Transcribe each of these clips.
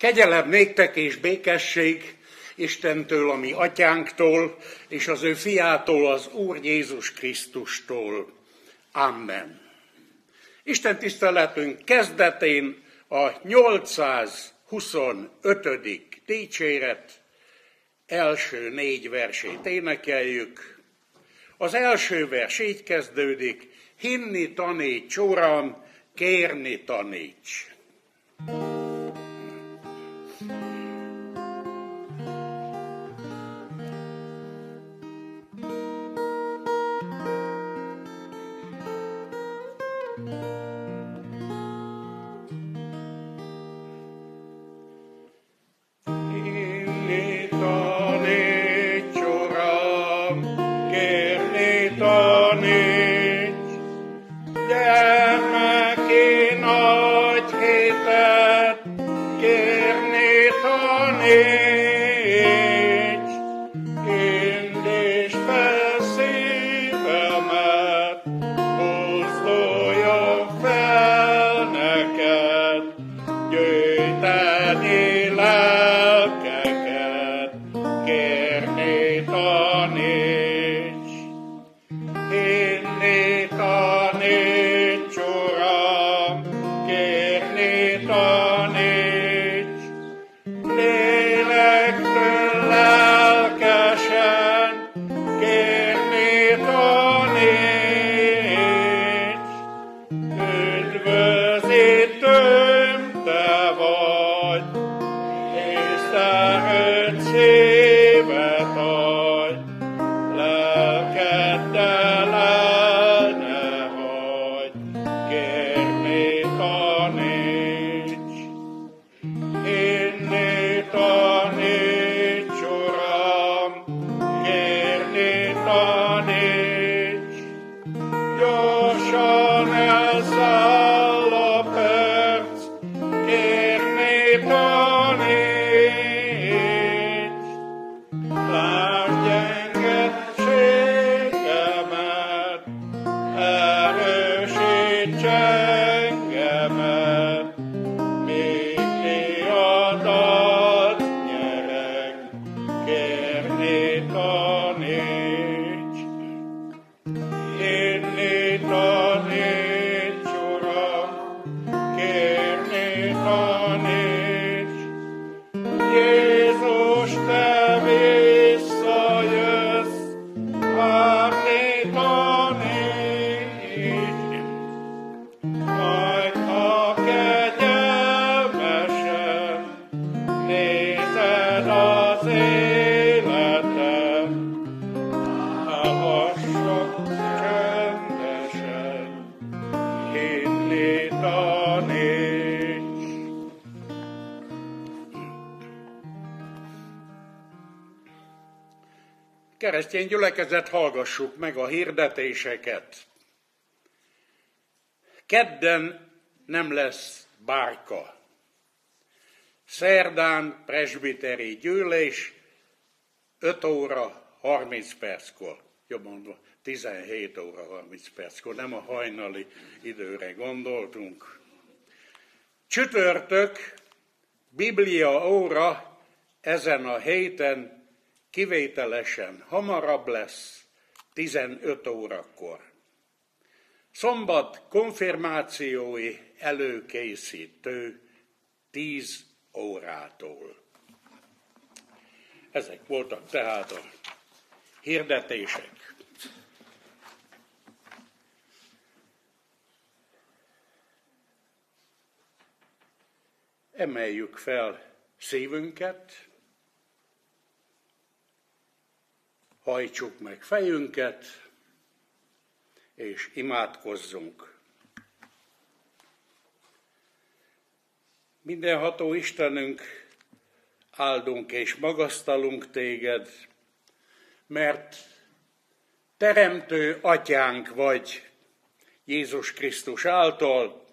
Kegyelem néktek és békesség Istentől, ami atyánktól, és az ő fiától, az Úr Jézus Krisztustól. Amen. Isten tiszteletünk kezdetén a 825. dicséret első négy versét énekeljük. Az első vers így kezdődik, hinni taníts, Uram, kérni taníts. thank you Keresztény gyülekezet, hallgassuk meg a hirdetéseket. Kedden nem lesz bárka. Szerdán presbiteri gyűlés, 5 óra 30 perckor, jobb mondva, 17 óra 30 perckor, nem a hajnali időre gondoltunk. Csütörtök, Biblia óra ezen a héten kivételesen hamarabb lesz, 15 órakor. Szombat konfirmációi előkészítő 10 órától. Ezek voltak tehát a hirdetések. Emeljük fel szívünket, hajtsuk meg fejünket, és imádkozzunk. Mindenható Istenünk, áldunk és magasztalunk téged, mert teremtő atyánk vagy Jézus Krisztus által.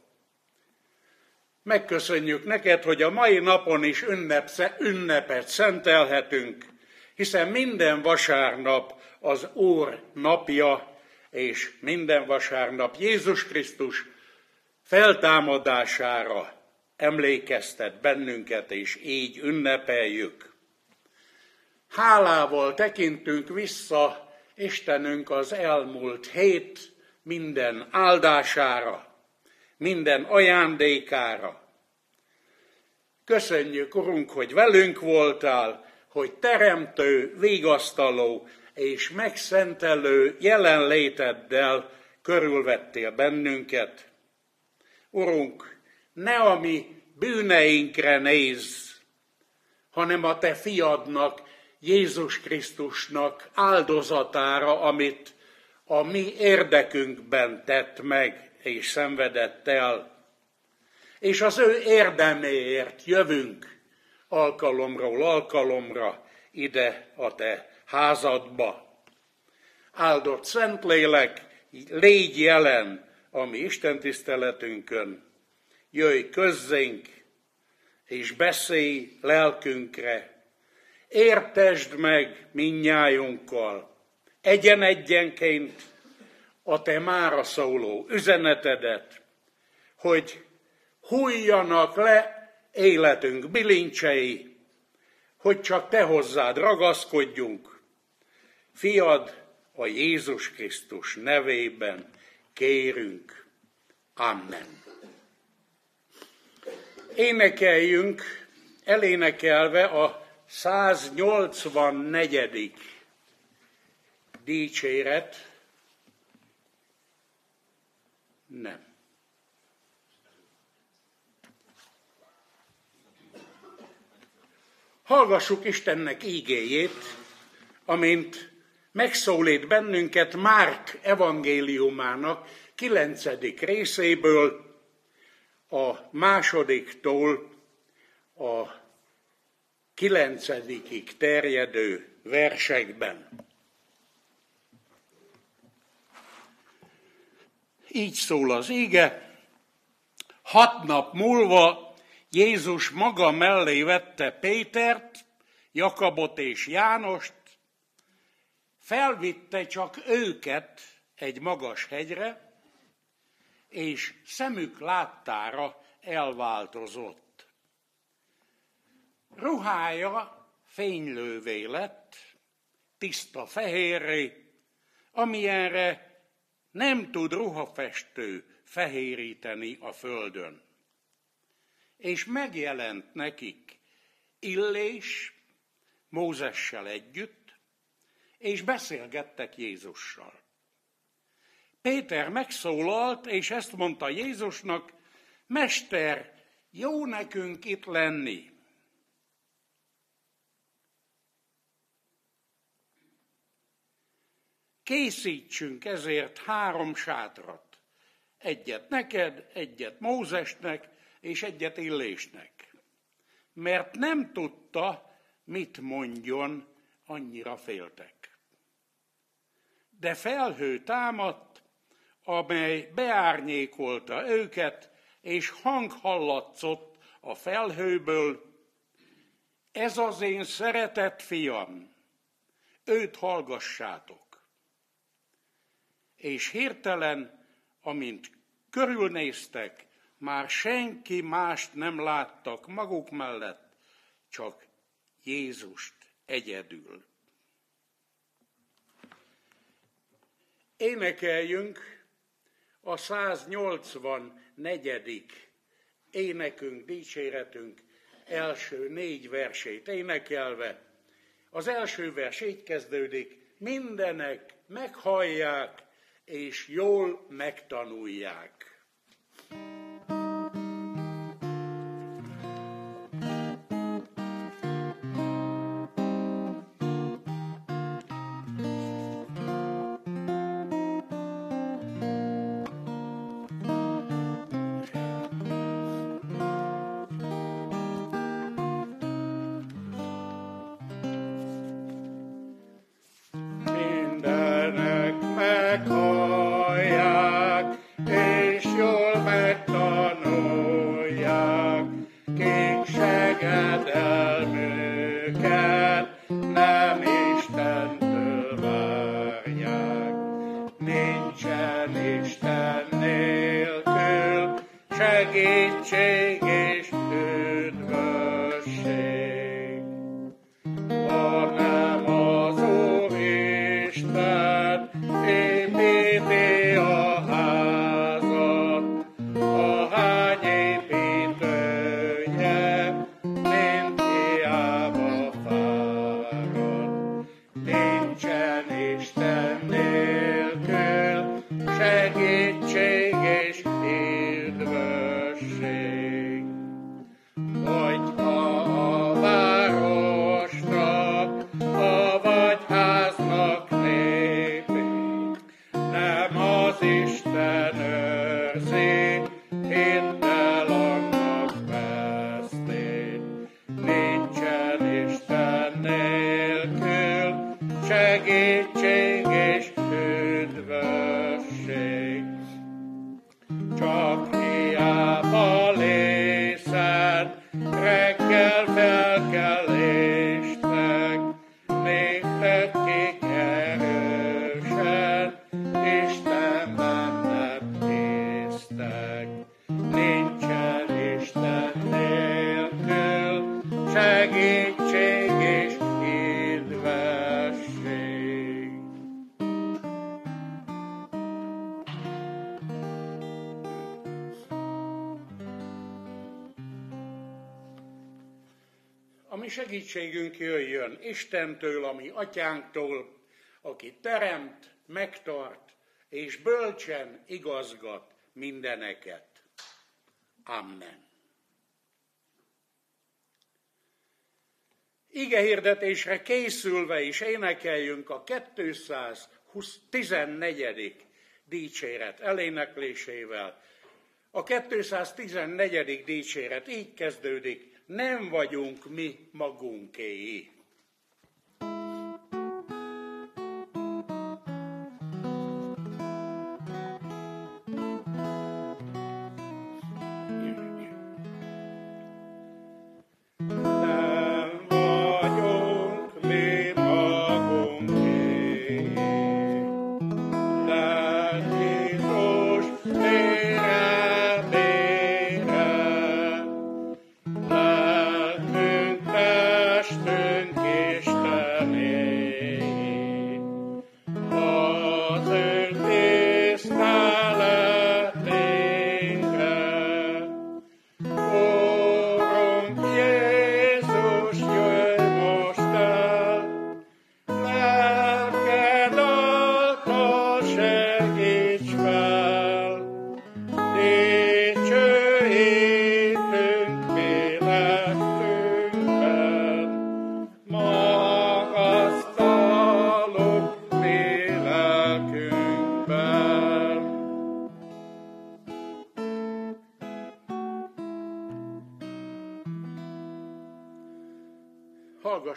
Megköszönjük neked, hogy a mai napon is ünnepse, ünnepet szentelhetünk, hiszen minden vasárnap az Úr napja, és minden vasárnap Jézus Krisztus feltámadására emlékeztet bennünket, és így ünnepeljük. Hálával tekintünk vissza Istenünk az elmúlt hét minden áldására, minden ajándékára. Köszönjük, Urunk, hogy velünk voltál, hogy teremtő, vigasztaló és megszentelő jelenléteddel körülvettél bennünket. Urunk, ne a mi bűneinkre nézz, hanem a te fiadnak, Jézus Krisztusnak áldozatára, amit a mi érdekünkben tett meg és szenvedett el. És az ő érdeméért jövünk alkalomról alkalomra ide a te házadba. Áldott Szentlélek, légy jelen a mi Isten tiszteletünkön, jöjj közzénk, és beszélj lelkünkre, értesd meg minnyájunkkal, egyen-egyenként a te mára szóló üzenetedet, hogy hújjanak le életünk bilincsei, hogy csak te hozzád ragaszkodjunk. Fiad, a Jézus Krisztus nevében kérünk. Amen. Énekeljünk, elénekelve a 184. dicséret. Nem. Hallgassuk Istennek ígéjét, amint megszólít bennünket Márk evangéliumának kilencedik részéből, a másodiktól a kilencedikig terjedő versekben. Így szól az ége, hat nap múlva Jézus maga mellé vette Pétert, Jakabot és Jánost, felvitte csak őket egy magas hegyre, és szemük láttára elváltozott. Ruhája fénylővé lett, tiszta fehérré, amilyenre nem tud ruhafestő fehéríteni a földön és megjelent nekik Illés Mózessel együtt, és beszélgettek Jézussal. Péter megszólalt, és ezt mondta Jézusnak, Mester, jó nekünk itt lenni. Készítsünk ezért három sátrat. Egyet neked, egyet Mózesnek, és egyet Illésnek. Mert nem tudta, mit mondjon, annyira féltek. De felhő támadt, amely beárnyékolta őket, és hang hallatszott a felhőből, ez az én szeretett fiam, őt hallgassátok. És hirtelen, amint körülnéztek, már senki mást nem láttak maguk mellett, csak Jézust egyedül. Énekeljünk a 184. énekünk, dicséretünk első négy versét énekelve. Az első vers így kezdődik, mindenek meghallják és jól megtanulják. megtanulják, kik seged elmélyek. Segítségünk jöjjön Istentől, ami atyánktól, aki teremt, megtart és bölcsen igazgat mindeneket. Amen. Ige hirdetésre készülve is énekeljünk a 214. dicséret eléneklésével. A 214. dicséret így kezdődik, nem vagyunk mi magunkéi.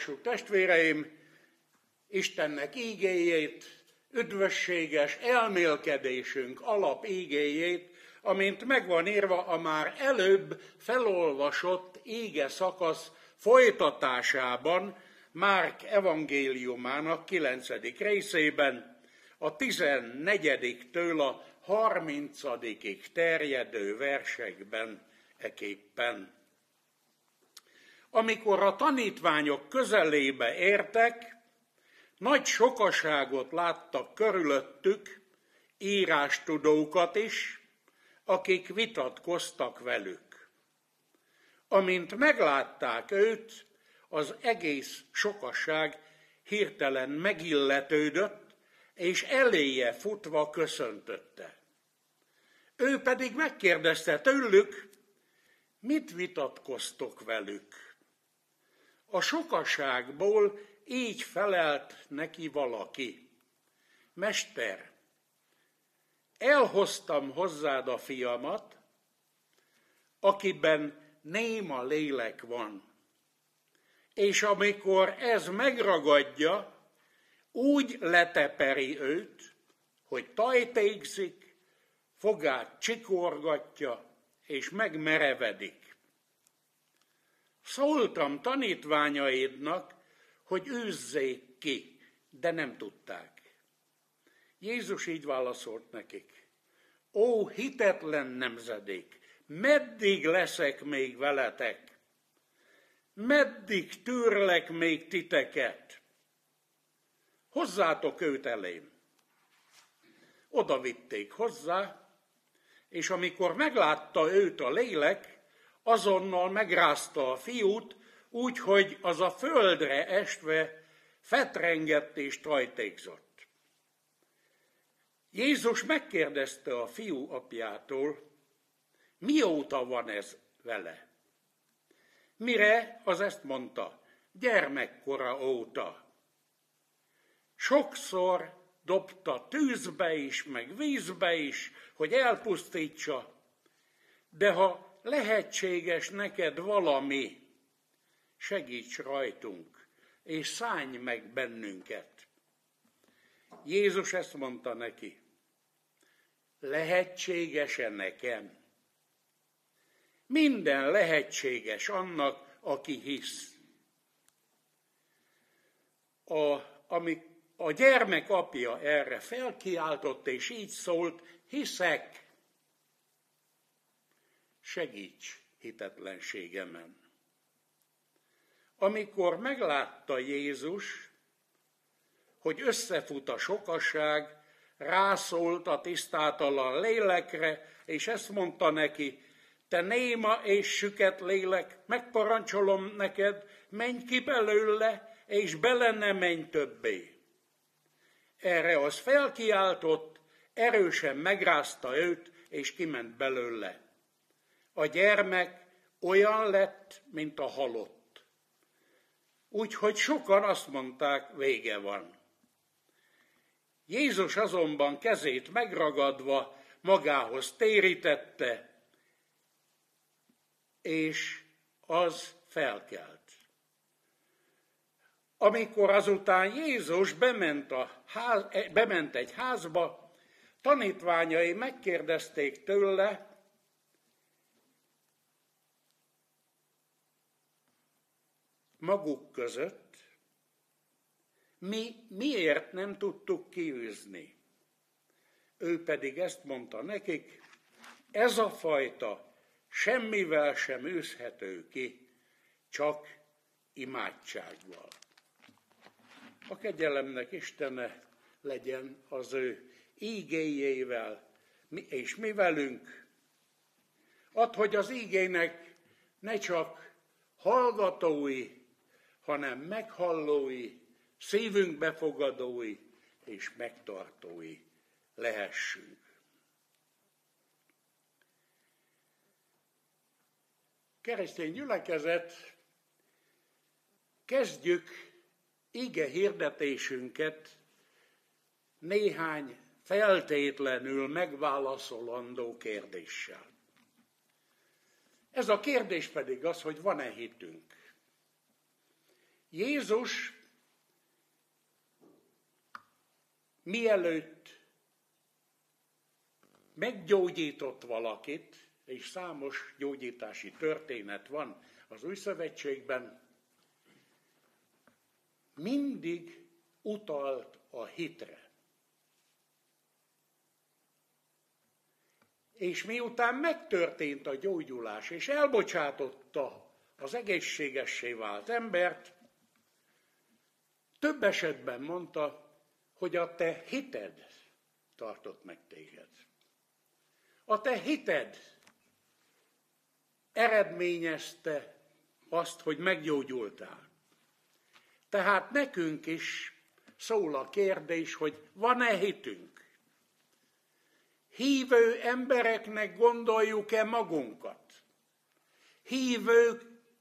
Hallgassuk testvéreim, Istennek ígéjét, üdvösséges elmélkedésünk alap ígéjét, amint megvan írva a már előbb felolvasott ége szakasz folytatásában, Márk evangéliumának 9. részében, a 14-től a 30 terjedő versekben eképpen. Amikor a tanítványok közelébe értek, nagy sokaságot láttak körülöttük, írástudókat is, akik vitatkoztak velük. Amint meglátták őt, az egész sokaság hirtelen megilletődött, és eléje futva köszöntötte. Ő pedig megkérdezte tőlük, mit vitatkoztok velük. A sokaságból így felelt neki valaki. Mester, elhoztam hozzád a fiamat, akiben néma lélek van. És amikor ez megragadja, úgy leteperi őt, hogy tajtékzik, fogát csikorgatja, és megmerevedik. Szóltam tanítványaidnak, hogy őzzék ki, de nem tudták. Jézus így válaszolt nekik. Ó, hitetlen nemzedék, meddig leszek még veletek? meddig tűrlek még titeket? Hozzátok őt elém. Oda vitték hozzá, és amikor meglátta őt a lélek, azonnal megrázta a fiút, úgy, hogy az a földre estve fetrengett és tajtékzott. Jézus megkérdezte a fiú apjától, mióta van ez vele? Mire az ezt mondta? Gyermekkora óta. Sokszor dobta tűzbe is, meg vízbe is, hogy elpusztítsa, de ha lehetséges neked valami, segíts rajtunk, és szállj meg bennünket. Jézus ezt mondta neki, lehetséges-e nekem? Minden lehetséges annak, aki hisz. A, ami a gyermek apja erre felkiáltott, és így szólt, hiszek, segíts hitetlenségemen. Amikor meglátta Jézus, hogy összefut a sokasság, rászólt a tisztátalan lélekre, és ezt mondta neki, te néma és süket lélek, megparancsolom neked, menj ki belőle, és bele ne menj többé. Erre az felkiáltott, erősen megrázta őt, és kiment belőle. A gyermek olyan lett, mint a halott. Úgyhogy sokan azt mondták, vége van. Jézus azonban kezét megragadva magához térítette, és az felkelt. Amikor azután Jézus bement, a ház, eh, bement egy házba, tanítványai megkérdezték tőle, maguk között, mi miért nem tudtuk kiűzni. Ő pedig ezt mondta nekik, ez a fajta semmivel sem űzhető ki, csak imádsággal. A kegyelemnek Istene legyen az ő ígéjével, és mi velünk. Ad, hogy az ígének ne csak hallgatói, hanem meghallói, szívünk befogadói és megtartói lehessünk. keresztény gyülekezet, kezdjük ige hirdetésünket néhány feltétlenül megválaszolandó kérdéssel. Ez a kérdés pedig az, hogy van-e hitünk. Jézus mielőtt meggyógyított valakit, és számos gyógyítási történet van az Új Szövetségben, mindig utalt a hitre. És miután megtörtént a gyógyulás, és elbocsátotta az egészségessé vált embert, több esetben mondta, hogy a te hited tartott meg téged. A te hited eredményezte azt, hogy meggyógyultál. Tehát nekünk is szól a kérdés, hogy van-e hitünk? Hívő embereknek gondoljuk-e magunkat? Hívő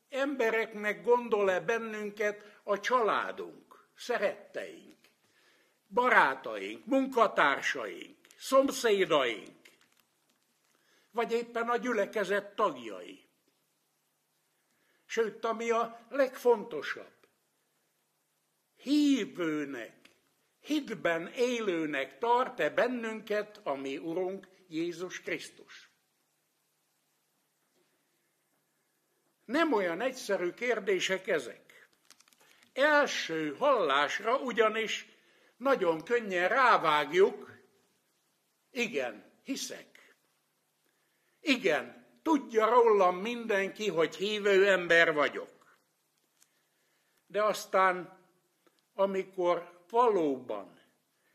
embereknek gondol-e bennünket a családunk, szeretteink, barátaink, munkatársaink, szomszédaink? vagy éppen a gyülekezet tagjai. Sőt, ami a legfontosabb, hívőnek, hitben élőnek tart-e bennünket a mi Urunk Jézus Krisztus? Nem olyan egyszerű kérdések ezek. Első hallásra ugyanis nagyon könnyen rávágjuk, igen, hiszek. Igen, tudja rólam mindenki, hogy hívő ember vagyok. De aztán, amikor valóban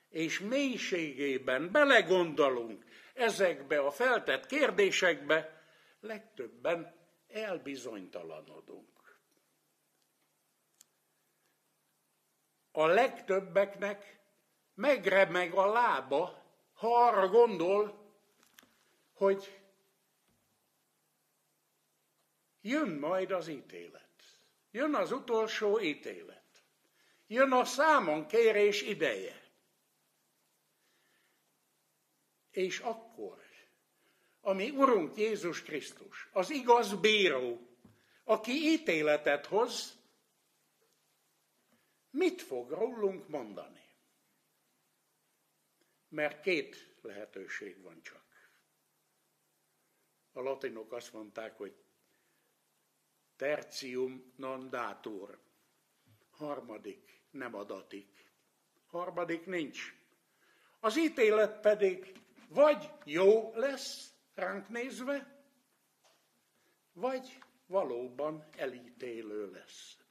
és mélységében belegondolunk ezekbe a feltett kérdésekbe, legtöbben elbizonytalanodunk. A legtöbbeknek megremeg a lába, ha arra gondol, hogy jön majd az ítélet. Jön az utolsó ítélet. Jön a számon kérés ideje. És akkor, ami Urunk Jézus Krisztus, az igaz bíró, aki ítéletet hoz, mit fog rólunk mondani? Mert két lehetőség van csak. A latinok azt mondták, hogy tertium non datur. Harmadik nem adatik. Harmadik nincs. Az ítélet pedig vagy jó lesz ránk nézve, vagy valóban elítélő lesz.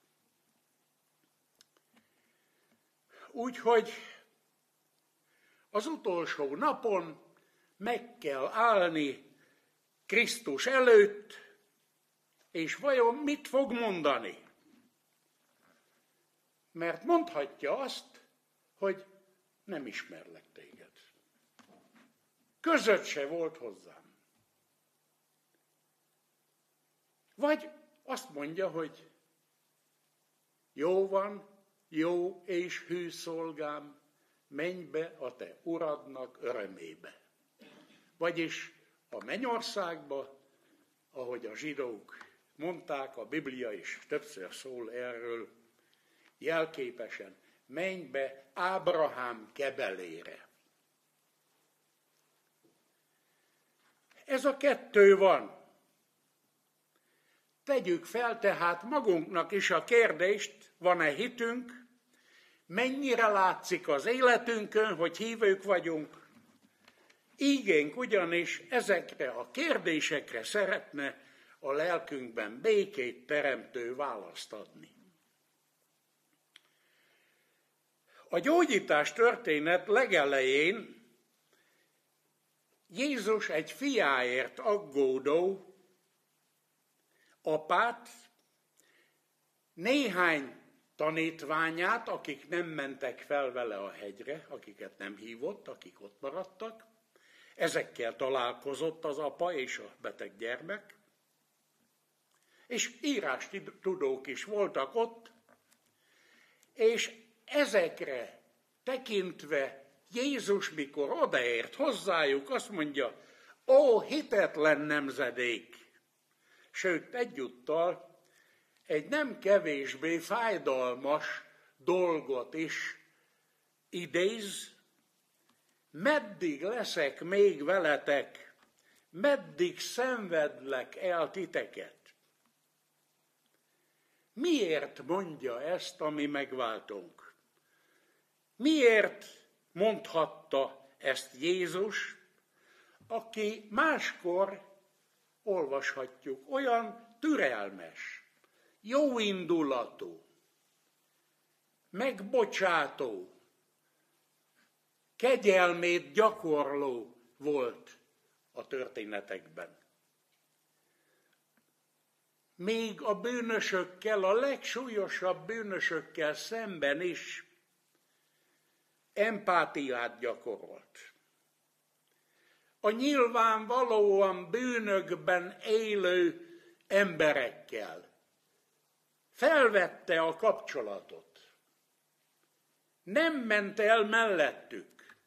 Úgyhogy az utolsó napon meg kell állni Krisztus előtt, és vajon mit fog mondani? Mert mondhatja azt, hogy nem ismerlek téged. Között se volt hozzám. Vagy azt mondja, hogy jó van, jó és hű szolgám, menj be a te uradnak örömébe. Vagyis a mennyországba, ahogy a zsidók mondták, a Biblia is többször szól erről, jelképesen, menj be Ábrahám kebelére. Ez a kettő van. Tegyük fel tehát magunknak is a kérdést, van-e hitünk, mennyire látszik az életünkön, hogy hívők vagyunk. Ígénk ugyanis ezekre a kérdésekre szeretne a lelkünkben békét teremtő választ adni. A gyógyítás történet legelején Jézus egy fiáért aggódó apát, néhány tanítványát, akik nem mentek fel vele a hegyre, akiket nem hívott, akik ott maradtak. Ezekkel találkozott az apa és a beteg gyermek. És írás tudók is voltak ott, és ezekre tekintve Jézus, mikor odaért hozzájuk, azt mondja, ó, hitetlen nemzedék! Sőt, egyúttal egy nem kevésbé fájdalmas dolgot is idéz, meddig leszek még veletek, meddig szenvedlek el titeket. Miért mondja ezt a mi megváltunk? Miért mondhatta ezt Jézus, aki máskor olvashatjuk, olyan türelmes, jó indulatú, megbocsátó, kegyelmét gyakorló volt a történetekben. Még a bűnösökkel, a legsúlyosabb bűnösökkel szemben is empátiát gyakorolt. A nyilvánvalóan bűnökben élő emberekkel felvette a kapcsolatot. Nem ment el mellettük.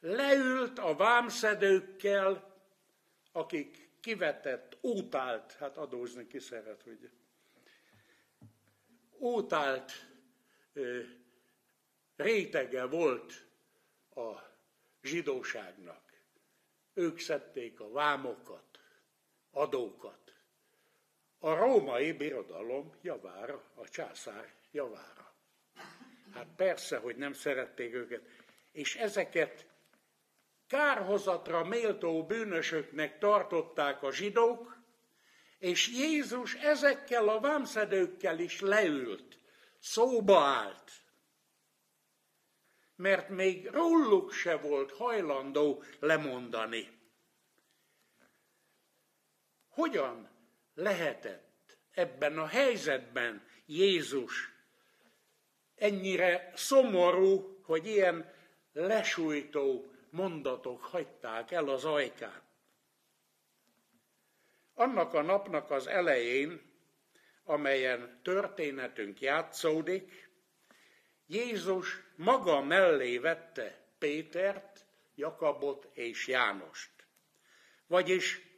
Leült a vámszedőkkel, akik kivetett, útált, hát adózni ki szeret, hogy útált rétege volt a zsidóságnak. Ők szedték a vámokat, adókat a római birodalom javára, a császár javára. Hát persze, hogy nem szerették őket. És ezeket kárhozatra méltó bűnösöknek tartották a zsidók, és Jézus ezekkel a vámszedőkkel is leült szóba állt, mert még róluk se volt hajlandó lemondani. Hogyan lehetett ebben a helyzetben Jézus ennyire szomorú, hogy ilyen lesújtó mondatok hagyták el az ajkát? Annak a napnak az elején, amelyen történetünk játszódik, Jézus maga mellé vette Pétert, Jakabot és Jánost, vagyis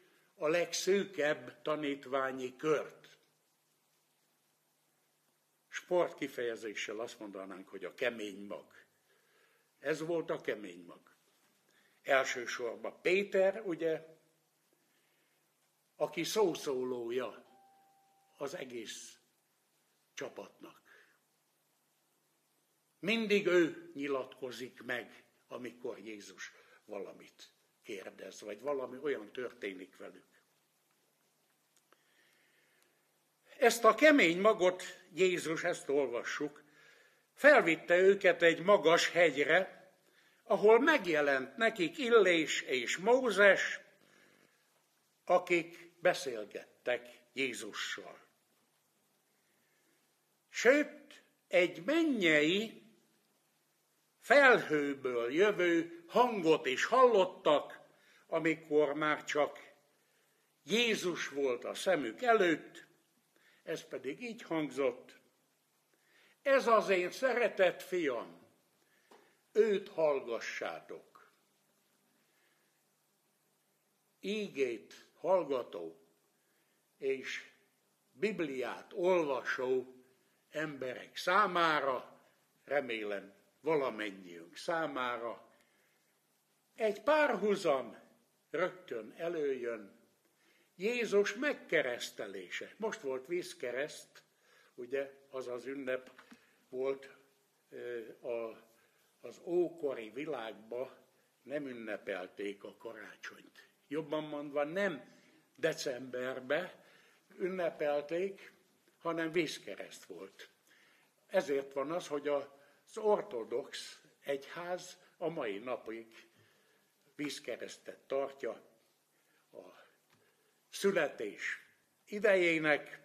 a legszűkebb tanítványi kört. Sport kifejezéssel azt mondanánk, hogy a kemény mag. Ez volt a kemény mag. Elsősorban Péter, ugye, aki szószólója az egész csapatnak. Mindig ő nyilatkozik meg, amikor Jézus valamit kérdez, vagy valami olyan történik velük. Ezt a kemény magot Jézus, ezt olvassuk, felvitte őket egy magas hegyre, ahol megjelent nekik Illés és Mózes, akik beszélgettek Jézussal. Sőt, egy mennyei, felhőből jövő hangot is hallottak, amikor már csak Jézus volt a szemük előtt, ez pedig így hangzott, ez az én szeretett fiam, őt hallgassátok. Ígét hallgató és Bibliát olvasó emberek számára, remélem valamennyiünk számára, egy párhuzam rögtön előjön Jézus megkeresztelése. Most volt vízkereszt, ugye az az ünnep volt a, az ókori világban, nem ünnepelték a karácsonyt. Jobban mondva nem decemberbe ünnepelték, hanem vízkereszt volt. Ezért van az, hogy az ortodox egyház a mai napig vízkeresztet tartja születés idejének,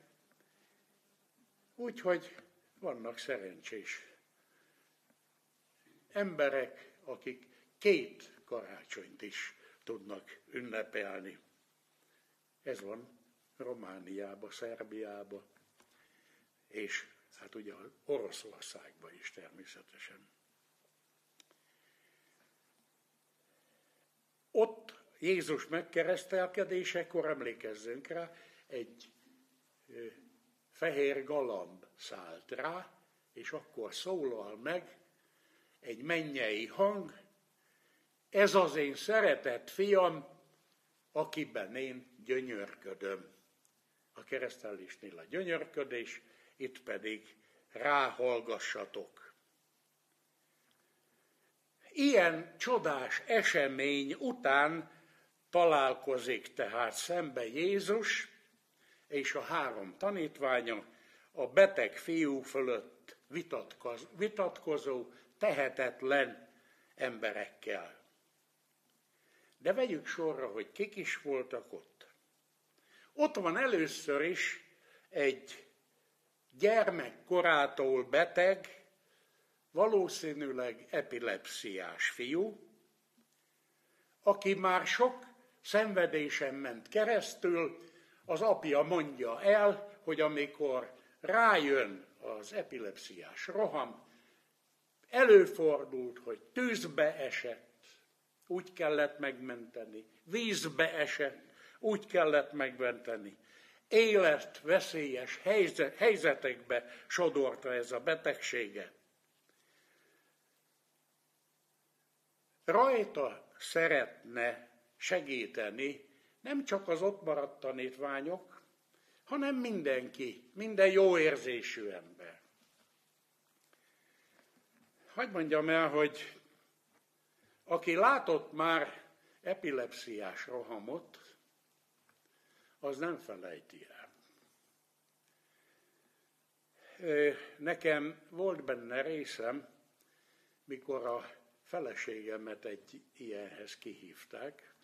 úgyhogy vannak szerencsés emberek, akik két karácsonyt is tudnak ünnepelni. Ez van Romániába, Szerbiába, és hát ugye Oroszországba is természetesen. Ott Jézus megkeresztelkedésekor, emlékezzünk rá, egy fehér galamb szállt rá, és akkor szólal meg egy mennyei hang, ez az én szeretett fiam, akiben én gyönyörködöm. A keresztelésnél a gyönyörködés, itt pedig ráhallgassatok. Ilyen csodás esemény után találkozik tehát szembe Jézus és a három tanítványa a beteg fiú fölött vitatkozó, tehetetlen emberekkel. De vegyük sorra, hogy kik is voltak ott. Ott van először is egy gyermekkorától beteg, valószínűleg epilepsziás fiú, aki már sok szenvedésen ment keresztül, az apja mondja el, hogy amikor rájön az epilepsziás roham, előfordult, hogy tűzbe esett, úgy kellett megmenteni, vízbe esett, úgy kellett megmenteni. Élet veszélyes helyzetekbe sodorta ez a betegsége. Rajta szeretne segíteni nem csak az ott maradt tanítványok, hanem mindenki, minden jó érzésű ember. Hagy mondjam el, hogy aki látott már epilepsziás rohamot, az nem felejti el. nekem volt benne részem, mikor a feleségemet egy ilyenhez kihívták,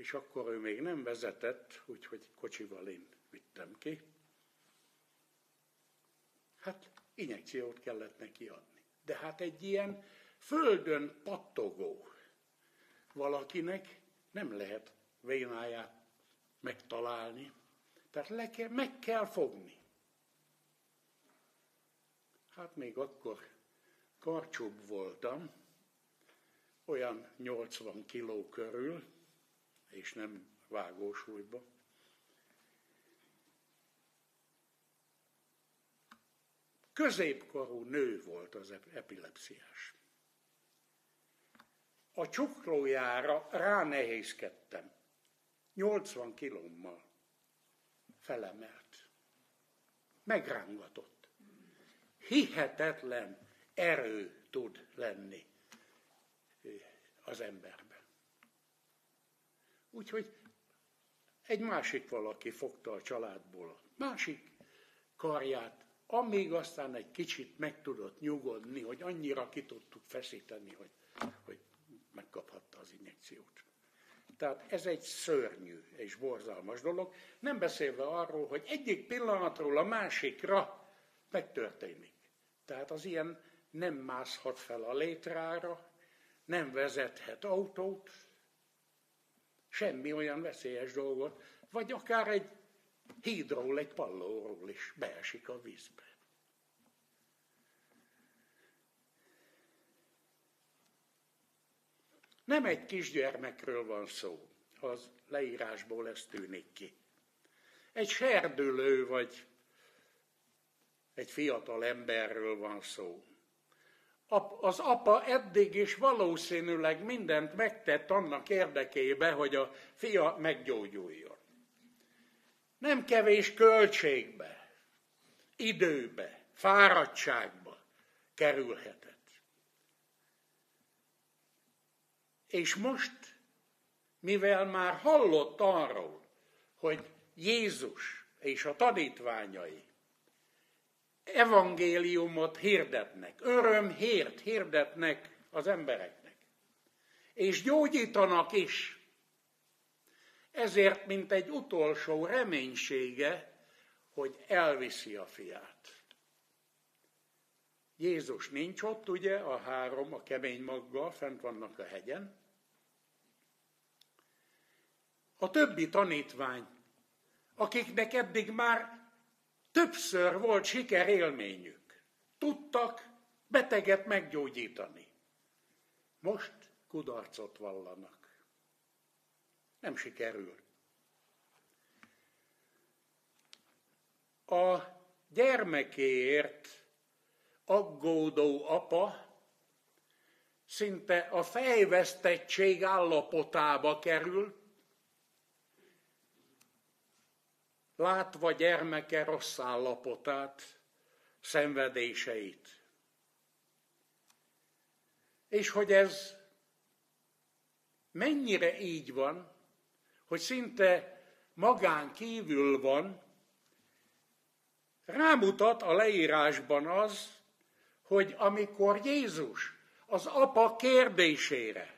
és akkor ő még nem vezetett, úgyhogy kocsival én vittem ki. Hát injekciót kellett neki adni. De hát egy ilyen földön pattogó valakinek nem lehet vénáját megtalálni. Tehát le kell, meg kell fogni. Hát még akkor karcsúbb voltam, olyan 80 kiló körül, és nem vágósúlyba. Középkorú nő volt az epilepsziás. A csuklójára ránehézkedtem. 80 kilómmal felemelt. Megrángatott. Hihetetlen erő tud lenni az emberben. Úgyhogy egy másik valaki fogta a családból a másik karját, amíg aztán egy kicsit meg tudott nyugodni, hogy annyira ki tudtuk feszíteni, hogy, hogy megkaphatta az injekciót. Tehát ez egy szörnyű és borzalmas dolog, nem beszélve arról, hogy egyik pillanatról a másikra megtörténik. Tehát az ilyen nem mászhat fel a létrára, nem vezethet autót, semmi olyan veszélyes dolgot, vagy akár egy hídról, egy pallóról is beesik a vízbe. Nem egy kisgyermekről van szó, az leírásból ez tűnik ki. Egy serdülő vagy egy fiatal emberről van szó. Az apa eddig is valószínűleg mindent megtett annak érdekébe, hogy a fia meggyógyuljon. Nem kevés költségbe, időbe, fáradtságba kerülhetett. És most, mivel már hallott arról, hogy Jézus és a tanítványai evangéliumot hirdetnek, örömhírt hirdetnek az embereknek, és gyógyítanak is. Ezért, mint egy utolsó reménysége, hogy elviszi a fiát. Jézus nincs ott, ugye, a három, a kemény maggal, fent vannak a hegyen. A többi tanítvány, akiknek eddig már többször volt sikerélményük, tudtak beteget meggyógyítani. Most kudarcot vallanak. Nem sikerül. A gyermekéért aggódó apa szinte a fejvesztettség állapotába kerül, látva gyermeke rossz állapotát, szenvedéseit. És hogy ez mennyire így van, hogy szinte magán kívül van, rámutat a leírásban az, hogy amikor Jézus az apa kérdésére,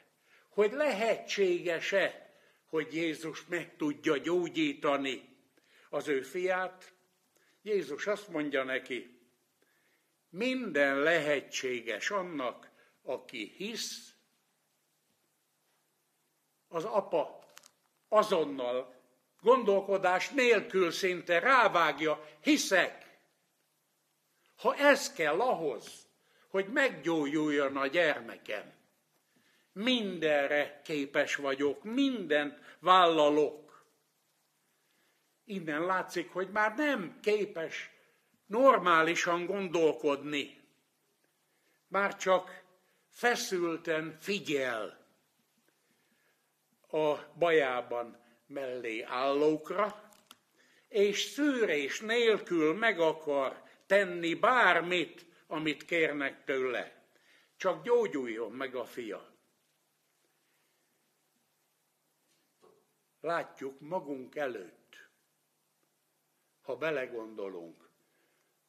hogy lehetséges-e, hogy Jézus meg tudja gyógyítani az ő fiát, Jézus azt mondja neki, minden lehetséges annak, aki hisz, az apa azonnal gondolkodás nélkül szinte rávágja, hiszek. Ha ez kell ahhoz, hogy meggyógyuljon a gyermekem. Mindenre képes vagyok, mindent vállalok. Innen látszik, hogy már nem képes normálisan gondolkodni. Már csak feszülten figyel a bajában mellé állókra, és szűrés nélkül meg akar tenni bármit, amit kérnek tőle. Csak gyógyuljon meg a fia. Látjuk magunk előtt. Ha belegondolunk,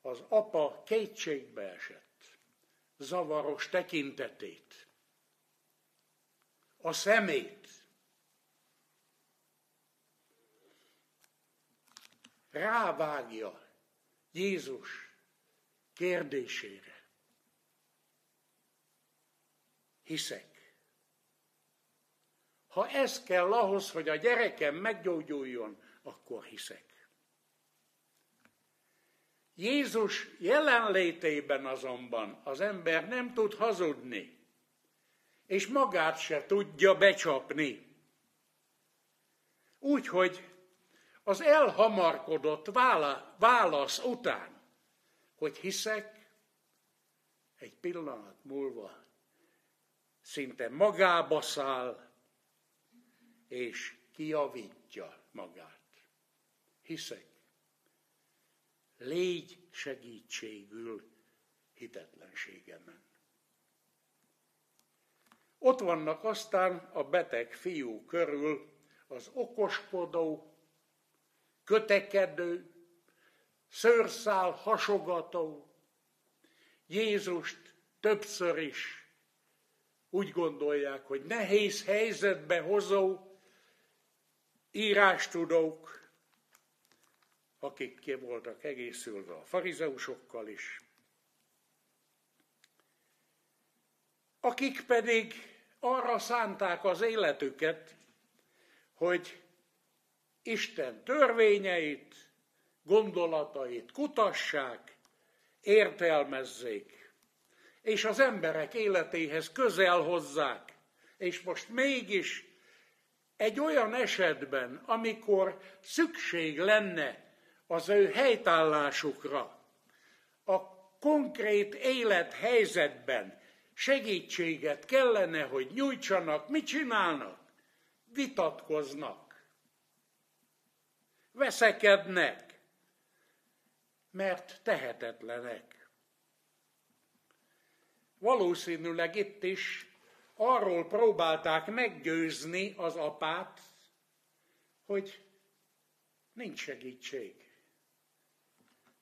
az apa kétségbe esett, zavaros tekintetét, a szemét, rávágja Jézus kérdésére. Hiszek. Ha ez kell ahhoz, hogy a gyerekem meggyógyuljon, akkor hiszek. Jézus jelenlétében azonban az ember nem tud hazudni, és magát se tudja becsapni. Úgyhogy az elhamarkodott válasz után, hogy hiszek, egy pillanat múlva szinte magába száll, és kiavítja magát. Hiszek. Légy segítségül hitetlenségemen. Ott vannak aztán a beteg fiú körül az okoskodó, kötekedő, szőrszál hasogató, Jézust többször is úgy gondolják, hogy nehéz helyzetbe hozó írástudók, akik ki voltak egészülve a farizeusokkal is, akik pedig arra szánták az életüket, hogy Isten törvényeit, gondolatait kutassák, értelmezzék, és az emberek életéhez közel hozzák. És most mégis egy olyan esetben, amikor szükség lenne az ő helytállásukra, a konkrét élethelyzetben segítséget kellene, hogy nyújtsanak, mit csinálnak? Vitatkoznak veszekednek, mert tehetetlenek. Valószínűleg itt is arról próbálták meggyőzni az apát, hogy nincs segítség.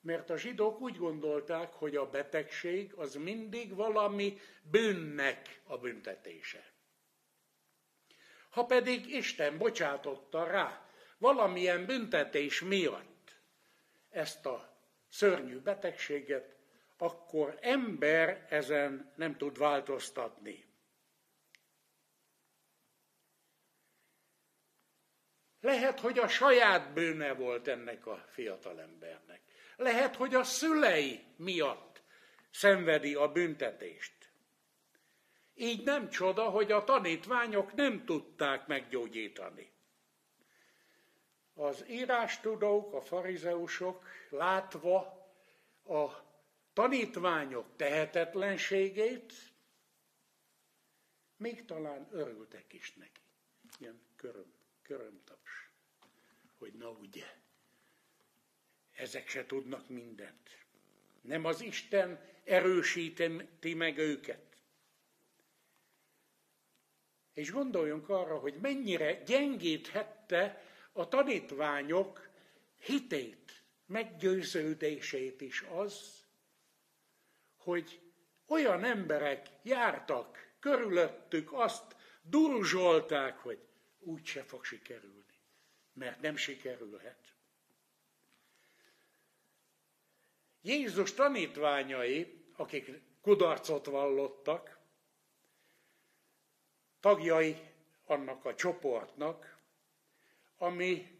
Mert a zsidók úgy gondolták, hogy a betegség az mindig valami bűnnek a büntetése. Ha pedig Isten bocsátotta rá valamilyen büntetés miatt ezt a szörnyű betegséget, akkor ember ezen nem tud változtatni. Lehet, hogy a saját bűne volt ennek a fiatalembernek. Lehet, hogy a szülei miatt szenvedi a büntetést. Így nem csoda, hogy a tanítványok nem tudták meggyógyítani. Az írástudók, a farizeusok látva a tanítványok tehetetlenségét, még talán örültek is neki. Ilyen köröm, körömtaps, hogy na ugye, ezek se tudnak mindent. Nem az Isten erősíti meg őket. És gondoljunk arra, hogy mennyire gyengíthette a tanítványok hitét, meggyőződését is az, hogy olyan emberek jártak körülöttük, azt durzsolták, hogy úgy se fog sikerülni, mert nem sikerülhet. Jézus tanítványai, akik kudarcot vallottak, tagjai annak a csoportnak, ami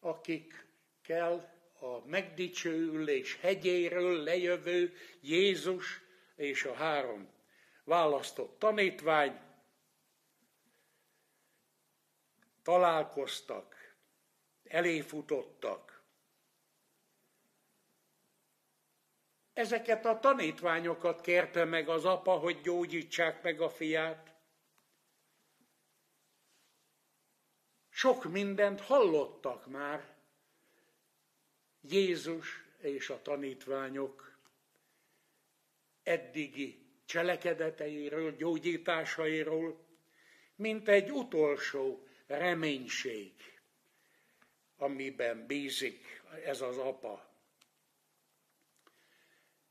akikkel a megdicsőülés hegyéről lejövő Jézus és a három választott tanítvány találkoztak, eléfutottak. Ezeket a tanítványokat kérte meg az apa, hogy gyógyítsák meg a fiát. Sok mindent hallottak már Jézus és a tanítványok eddigi cselekedeteiről, gyógyításairól, mint egy utolsó reménység. amiben bízik ez az apa.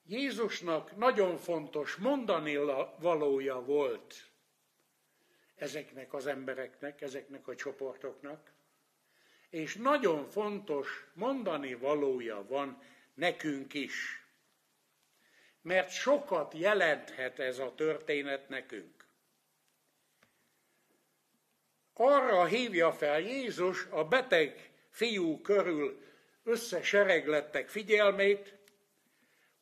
Jézusnak nagyon fontos mondani valója volt ezeknek az embereknek, ezeknek a csoportoknak, és nagyon fontos mondani valója van nekünk is. Mert sokat jelenthet ez a történet nekünk. Arra hívja fel Jézus a beteg fiú körül összesereglettek figyelmét,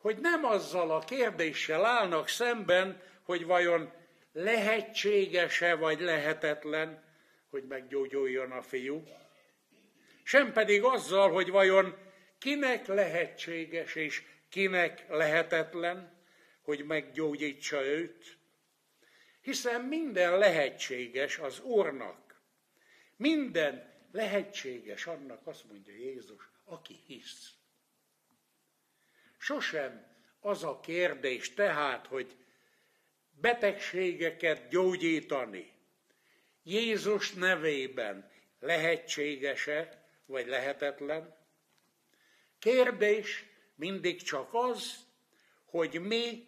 hogy nem azzal a kérdéssel állnak szemben, hogy vajon lehetséges-e vagy lehetetlen, hogy meggyógyuljon a fiú, sem pedig azzal, hogy vajon kinek lehetséges és kinek lehetetlen, hogy meggyógyítsa őt, hiszen minden lehetséges az Úrnak. Minden lehetséges annak, azt mondja Jézus, aki hisz. Sosem az a kérdés tehát, hogy betegségeket gyógyítani Jézus nevében lehetséges-e, vagy lehetetlen? Kérdés mindig csak az, hogy mi,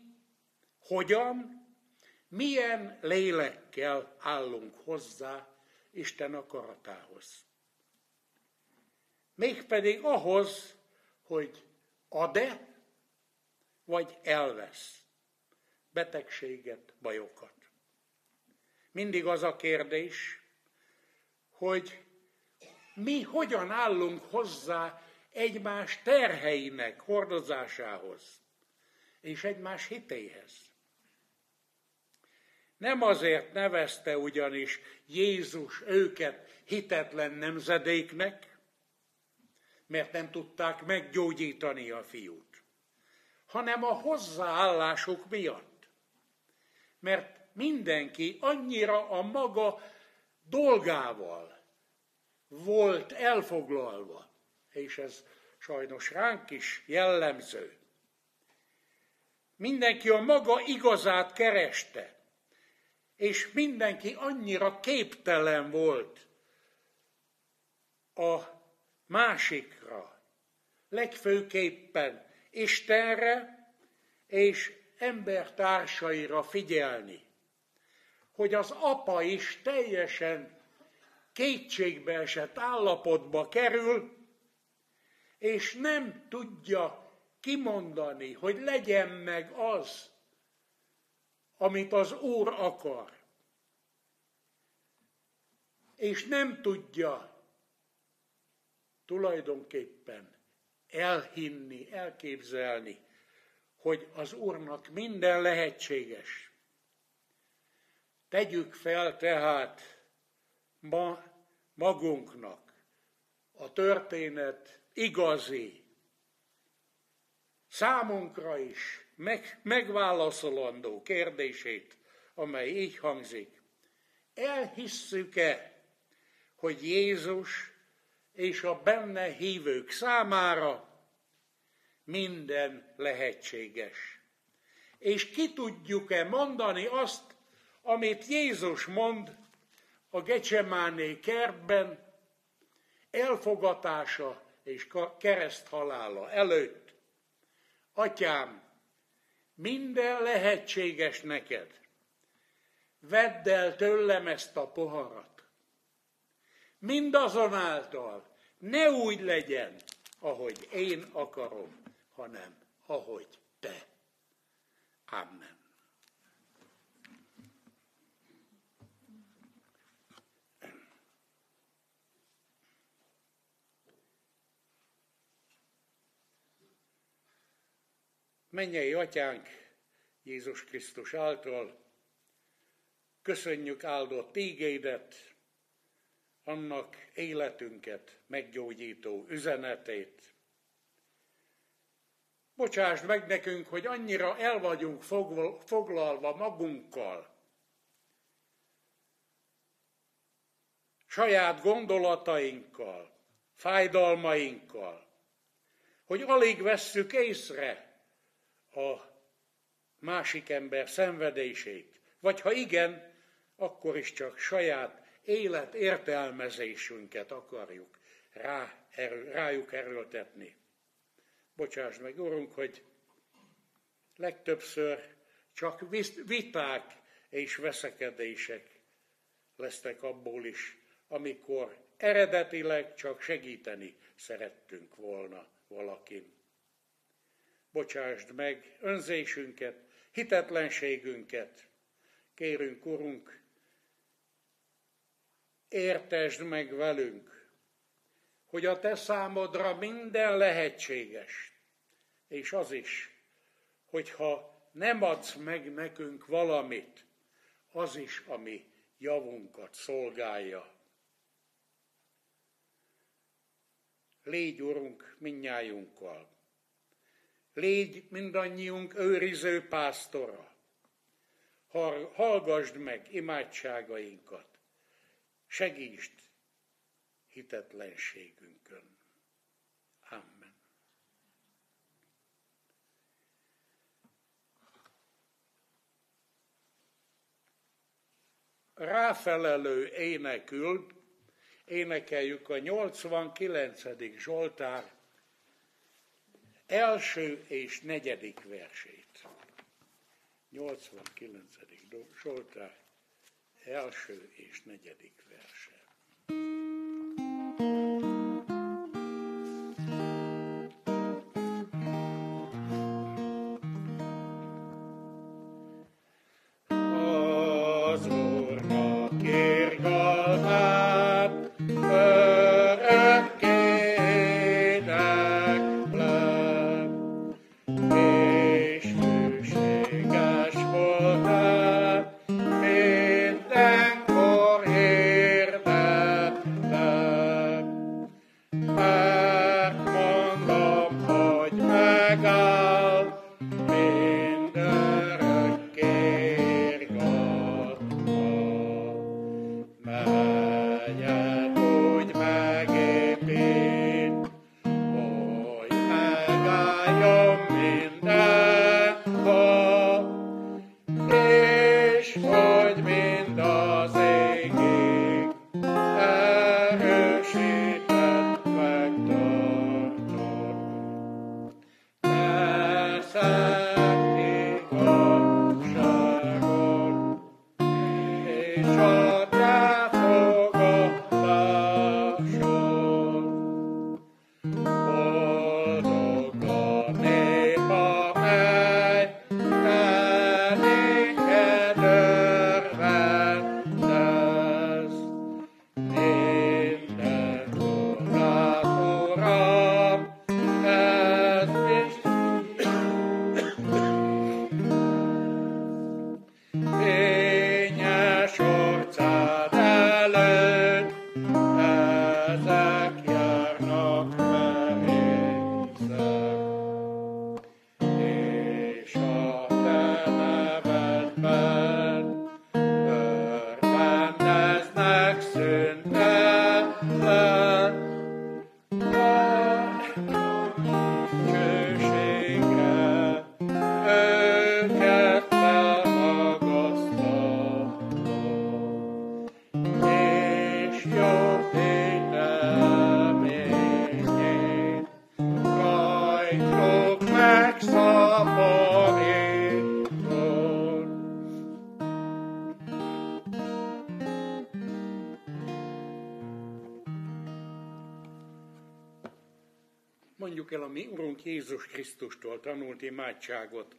hogyan, milyen lélekkel állunk hozzá Isten akaratához. Mégpedig ahhoz, hogy ad-e, vagy elvesz betegséget, bajokat. Mindig az a kérdés, hogy mi hogyan állunk hozzá egymás terheinek hordozásához és egymás hitéhez. Nem azért nevezte ugyanis Jézus őket hitetlen nemzedéknek, mert nem tudták meggyógyítani a fiút, hanem a hozzáállásuk miatt. Mert mindenki annyira a maga dolgával volt elfoglalva, és ez sajnos ránk is jellemző. Mindenki a maga igazát kereste, és mindenki annyira képtelen volt a másikra, legfőképpen Istenre és embertársaira figyelni, hogy az apa is teljesen kétségbe esett állapotba kerül, és nem tudja kimondani, hogy legyen meg az, amit az Úr akar. És nem tudja tulajdonképpen elhinni, elképzelni, hogy az Úrnak minden lehetséges. Tegyük fel tehát ma magunknak a történet igazi, számunkra is meg, megválaszolandó kérdését, amely így hangzik. Elhisszük-e, hogy Jézus és a benne hívők számára minden lehetséges. És ki tudjuk-e mondani azt, amit Jézus mond a Gecsemáné kertben, elfogatása és kereszt halála előtt. Atyám, minden lehetséges neked. Vedd el tőlem ezt a poharat. Mindazonáltal ne úgy legyen, ahogy én akarom, hanem ahogy te. Amen. Mennyei Atyánk Jézus Krisztus által, köszönjük áldott ígédet, annak életünket meggyógyító üzenetét. Bocsásd meg nekünk, hogy annyira el vagyunk foglalva magunkkal, saját gondolatainkkal, fájdalmainkkal, hogy alig vesszük észre, a másik ember szenvedését, vagy ha igen, akkor is csak saját élet értelmezésünket akarjuk rá erő, rájuk erőltetni. Bocsáss meg, Urunk, hogy legtöbbször csak viták és veszekedések lesznek abból is, amikor eredetileg csak segíteni szerettünk volna valakin. Bocsásd meg önzésünket, hitetlenségünket. Kérünk, Urunk, értesd meg velünk, hogy a Te számodra minden lehetséges, és az is, hogyha nem adsz meg nekünk valamit, az is, ami javunkat szolgálja. Légy, Urunk, minnyájunkkal. Légy mindannyiunk őriző pásztora. Hallgasd meg imádságainkat. Segítsd hitetlenségünkön. Amen. Ráfelelő énekül énekeljük a 89. Zsoltár első és negyedik versét. 89. Zsoltár első és negyedik verse. Krisztustól tanult imádságot.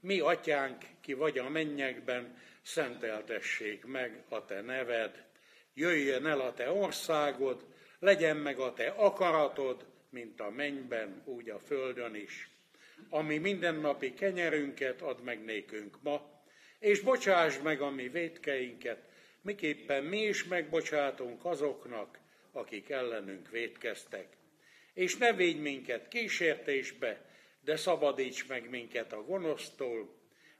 Mi, atyánk, ki vagy a mennyekben, szenteltessék meg a te neved. Jöjjön el a te országod, legyen meg a te akaratod, mint a mennyben, úgy a földön is. Ami mindennapi kenyerünket ad meg nékünk ma, és bocsáss meg a mi védkeinket, miképpen mi is megbocsátunk azoknak, akik ellenünk védkeztek és ne védj minket kísértésbe, de szabadíts meg minket a gonosztól,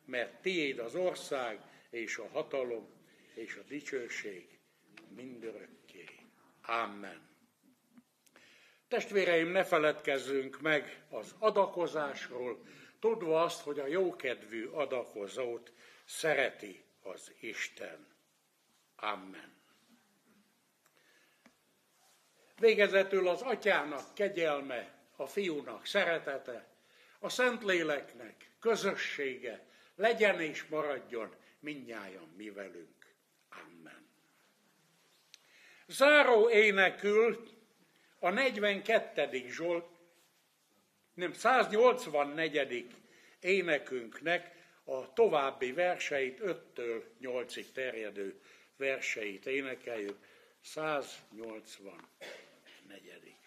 mert tiéd az ország, és a hatalom, és a dicsőség mindörökké. Amen. Testvéreim, ne feledkezzünk meg az adakozásról, tudva azt, hogy a jókedvű adakozót szereti az Isten. Amen. Végezetül az atyának kegyelme, a fiúnak szeretete, a Szentléleknek közössége legyen és maradjon mindnyájan mi velünk. Amen. Záró énekül a 42. Zsolt, nem 184. énekünknek a további verseit, 5-től 8-ig terjedő verseit énekeljük. 184.